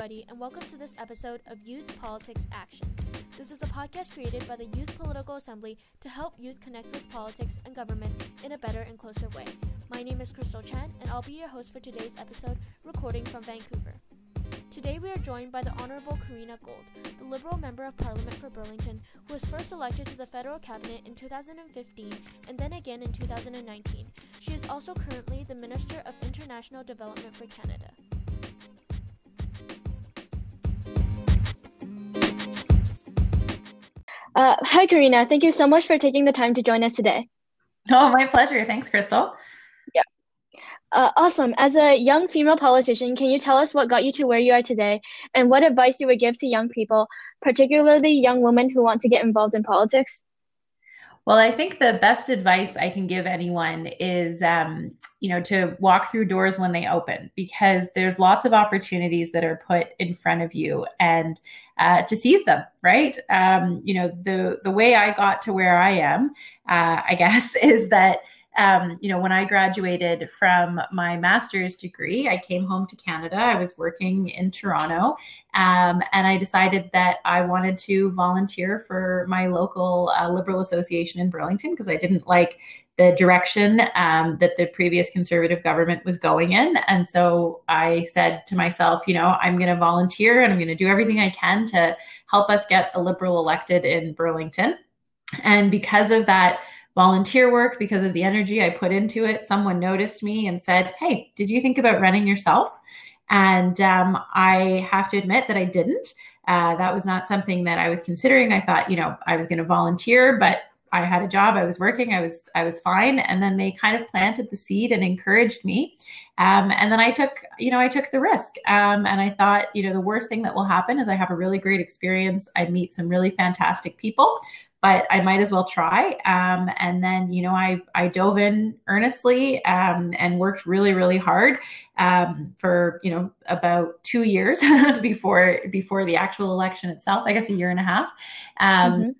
everybody, and welcome to this episode of Youth Politics Action. This is a podcast created by the Youth Political Assembly to help youth connect with politics and government in a better and closer way. My name is Krystal Chan, and I'll be your host for today's episode, recording from Vancouver. Today we are joined by the Honorable Karina Gould, the Liberal Member of Parliament for Burlington, who was first elected to the federal cabinet in 2015 and then again in 2019. She is also currently the Minister of International Development for Canada. Uh, hi, Karina. Thank you so much for taking the time to join us today. Oh, my pleasure. Thanks, Krystal. Yeah. Uh, awesome. As a young female politician, can you tell us what got you to where you are today and what advice you would give to young people, particularly young women who want to get involved in politics? Well, I think the best advice I can give anyone is, um, you know, to walk through doors when they open because there's lots of opportunities that are put in front of you and uh, to seize them. Right? Um, you know, the the way I got to where I am, uh, I guess, is that um, you know, when I graduated from my master's degree, I came home to Canada. I was working in Toronto, um, and I decided that I wanted to volunteer for my local uh, Liberal Association in Burlington because I didn't like the direction um, that the previous conservative government was going in. And so I said to myself, you know, I'm going to volunteer and I'm going to do everything I can to help us get a Liberal elected in Burlington. And because of that, volunteer work because of the energy I put into it. Someone noticed me and said, Hey, did you think about running yourself? And um, I have to admit that I didn't. Uh, that was not something that I was considering. I thought, you know, I was going to volunteer, but I had a job. I was working. I was I was fine. And then they kind of planted the seed and encouraged me. Um, and then I took, you know, I took the risk. Um, and I thought, you know, the worst thing that will happen is I have a really great experience. I meet some really fantastic people but I might as well try. Um, and then, you know, I, I dove in earnestly um, and worked really, really hard um, for, you know, about two years before before the actual election itself. I guess a year and a half. Um, mm-hmm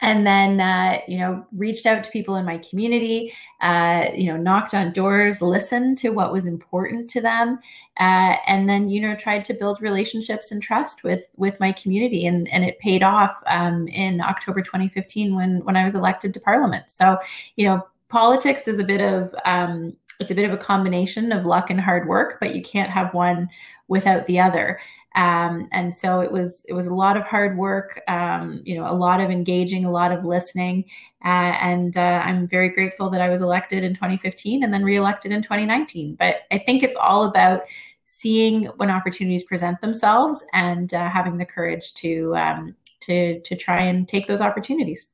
and then uh, you know reached out to people in my community uh, you know knocked on doors listened to what was important to them uh, and then you know tried to build relationships and trust with with my community and and it paid off um, in october 2015 when when i was elected to parliament. So you know politics is a bit of um, it's a bit of a combination of luck and hard work but you can't have one without the other um, and so it was it was a lot of hard work, um, you know, a lot of engaging, a lot of listening, uh, and uh, I'm very grateful that I was elected in 2015 and then reelected in 2019. But I think it's all about seeing when opportunities present themselves and uh, having the courage to um, to to try and take those opportunities.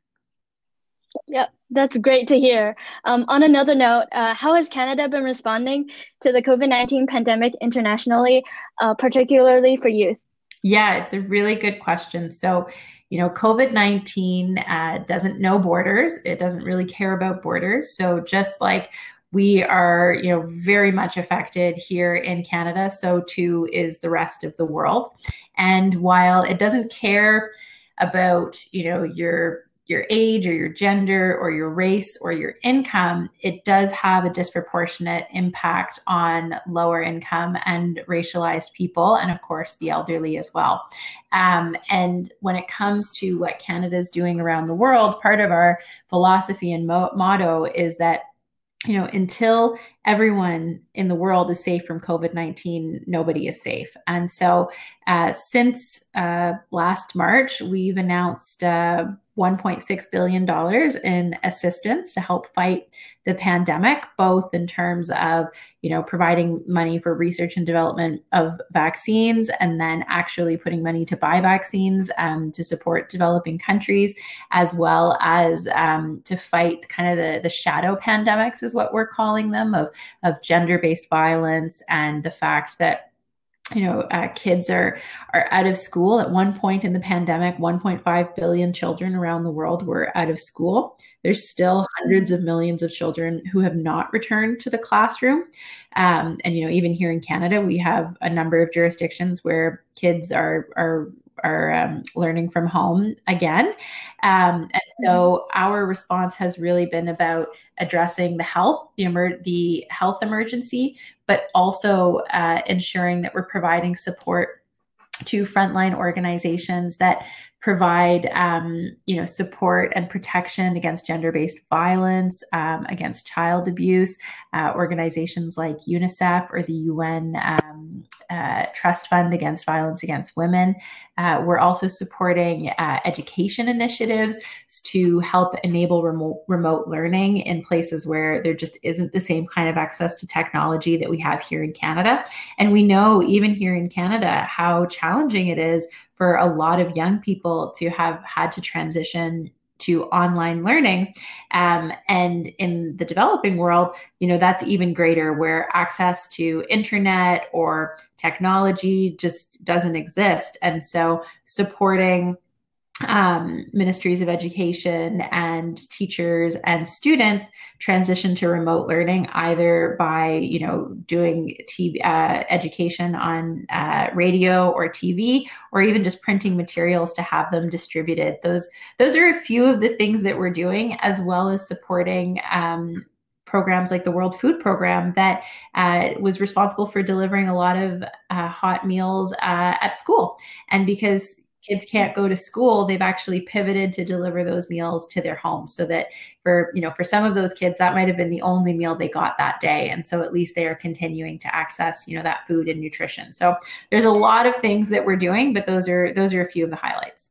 Yep, that's great to hear. Um, on another note, uh, how has Canada been responding to the COVID 19 pandemic internationally, uh, particularly for youth? Yeah, it's a really good question. So, you know, COVID 19 uh, doesn't know borders, it doesn't really care about borders. So, just like we are, you know, very much affected here in Canada, so too is the rest of the world. And while it doesn't care about, you know, your your age or your gender or your race or your income, it does have a disproportionate impact on lower income and racialized people, and of course, the elderly as well. Um, and when it comes to what Canada is doing around the world, part of our philosophy and mo- motto is that you know, until everyone in the world is safe from COVID 19, nobody is safe. And so, uh, since uh, last March, we've announced uh, $1.6 billion in assistance to help fight the pandemic, both in terms of, you know, providing money for research and development of vaccines and then actually putting money to buy vaccines um, to support developing countries, as well as um, to fight kind of the, the shadow pandemics, is what we're calling them, of, of gender based violence and the fact that you know, uh, kids are are out of school. At one point in the pandemic, 1.5 billion children around the world were out of school. There's still hundreds of millions of children who have not returned to the classroom. Um, and you know, even here in Canada, we have a number of jurisdictions where kids are are are um, learning from home again. Um, and so mm-hmm. our response has really been about addressing the health, the emer- the health emergency, but also uh, ensuring that we're providing support to frontline organizations that provide um, you know support and protection against gender-based violence um, against child abuse uh, organizations like unicef or the un um, uh, trust fund against violence against women. Uh, we're also supporting uh, education initiatives to help enable remote, remote learning in places where there just isn't the same kind of access to technology that we have here in canada. And we know even here in canada how challenging it is for a lot of young people to have had to transition to online learning. Um, and in the developing world, you know, that's even greater where access to internet or technology just doesn't exist. And so supporting um, ministries of education and teachers and students transition to remote learning either by you know doing TV uh, education on uh, radio or TV or even just printing materials to have them distributed. Those those are a few of the things that we're doing, as well as supporting. Um, programs like the World Food Program that uh, was responsible for delivering a lot of uh, hot meals uh, at school. And because kids can't go to school they've actually pivoted to deliver those meals to their home so that for you know for some of those kids that might have been the only meal they got that day and so at least they are continuing to access you know that food and nutrition so there's a lot of things that we're doing but those are those are a few of the highlights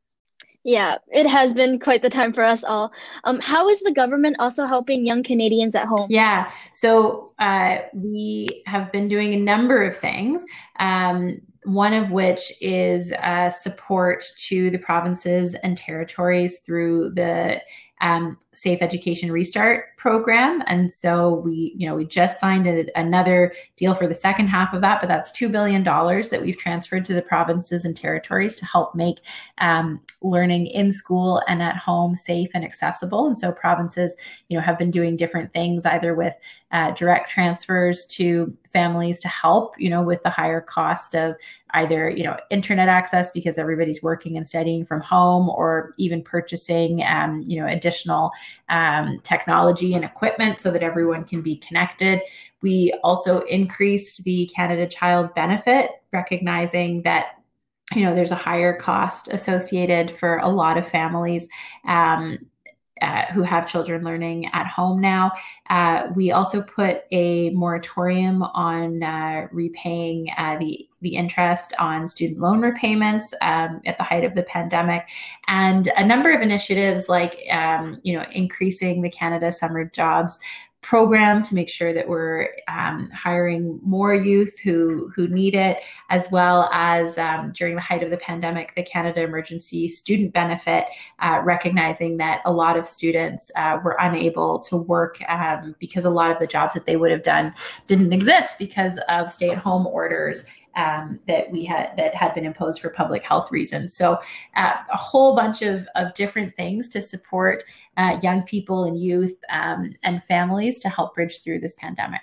yeah, it has been quite the time for us all. Um, how is the government also helping young Canadians at home? Yeah, so uh, we have been doing a number of things. Um, one of which is uh, support to the provinces and territories through the um, Safe Education Restart program. And so we, you know, we just signed a, another deal for the second half of that, but that's $2 billion that we've transferred to the provinces and territories to help make um, learning in school and at home safe and accessible. And so provinces, you know, have been doing different things either with uh, direct transfers to families to help, you know, with the higher cost of either, you know, internet access because everybody's working and studying from home or even purchasing, um, you know, additional um, technology and equipment so that everyone can be connected. We also increased the Canada Child Benefit, recognizing that you know there's a higher cost associated for a lot of families um, who have children learning at home now. Uh, we also put a moratorium on uh, repaying uh, the the interest on student loan repayments um, at the height of the pandemic, and a number of initiatives like um, you know increasing the Canada Summer Jobs program to make sure that we're um, hiring more youth who who need it, as well as um, during the height of the pandemic, the Canada Emergency Student Benefit, uh, recognizing that a lot of students uh, were unable to work um, because a lot of the jobs that they would have done didn't exist because of stay-at-home orders um, that we had that had been imposed for public health reasons. So uh, a whole bunch of, of different things to support uh, young people and youth um, and families to help bridge through this pandemic.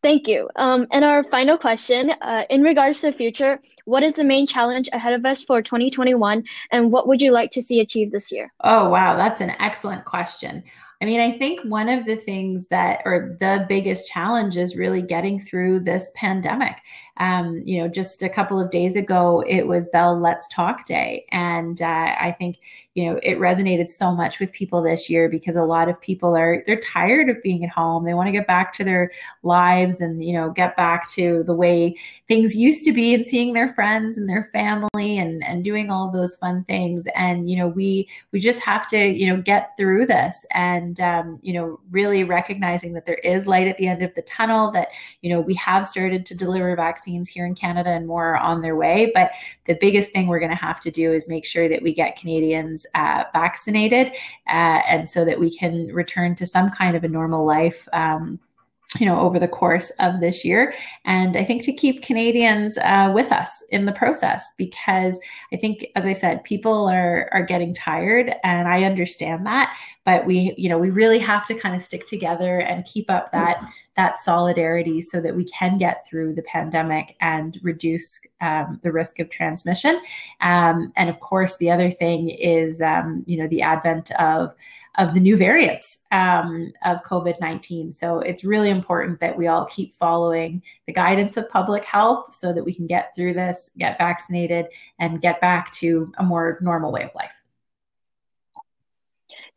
Thank you. Um, and our final question, uh, in regards to the future, what is the main challenge ahead of us for 2021, and what would you like to see achieved this year? Oh, wow, that's an excellent question. I mean, I think one of the things that, or the biggest challenge is really getting through this pandemic. Um, you know, just a couple of days ago, it was Bell Let's Talk Day. And uh, I think, you know, it resonated so much with people this year because a lot of people are, they're tired of being at home. They want to get back to their lives and, you know, get back to the way things used to be and seeing their friends and their family and, and doing all of those fun things. And, you know, we, we just have to, you know, get through this and, um, you know, really recognizing that there is light at the end of the tunnel, that, you know, we have started to deliver vaccines vaccines here in Canada and more are on their way. But the biggest thing we're going to have to do is make sure that we get Canadians uh, vaccinated uh, and so that we can return to some kind of a normal life. Um, you know, over the course of this year. And I think to keep Canadians uh, with us in the process, because I think, as I said, people are are getting tired, and I understand that. But we, you know, we really have to kind of stick together and keep up that that solidarity so that we can get through the pandemic and reduce um, the risk of transmission. Um, and of course, the other thing is, um, you know, the advent of of the new variants um, of COVID 19. So it's really important that we all keep following the guidance of public health so that we can get through this, get vaccinated, and get back to a more normal way of life.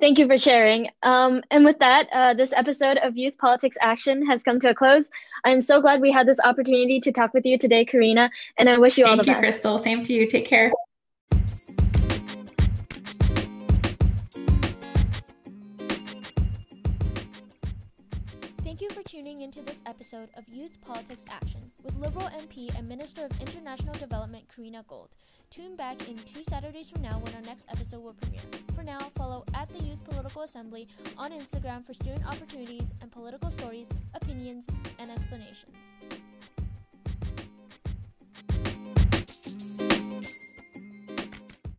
Thank you for sharing. Um, and with that, uh, this episode of Youth Politics Action has come to a close. I'm so glad we had this opportunity to talk with you today, Karina, and I wish you Thank all the you, best. Thank you, Krystal. Same to you. Take care. Thank you for tuning into this episode of Youth Politics Action with Liberal MP and Minister of International Development Karina Gould. Tune back in two Saturdays from now when our next episode will premiere. For now, follow at the Youth Political Assembly on Instagram for student opportunities and political stories, opinions, and explanations.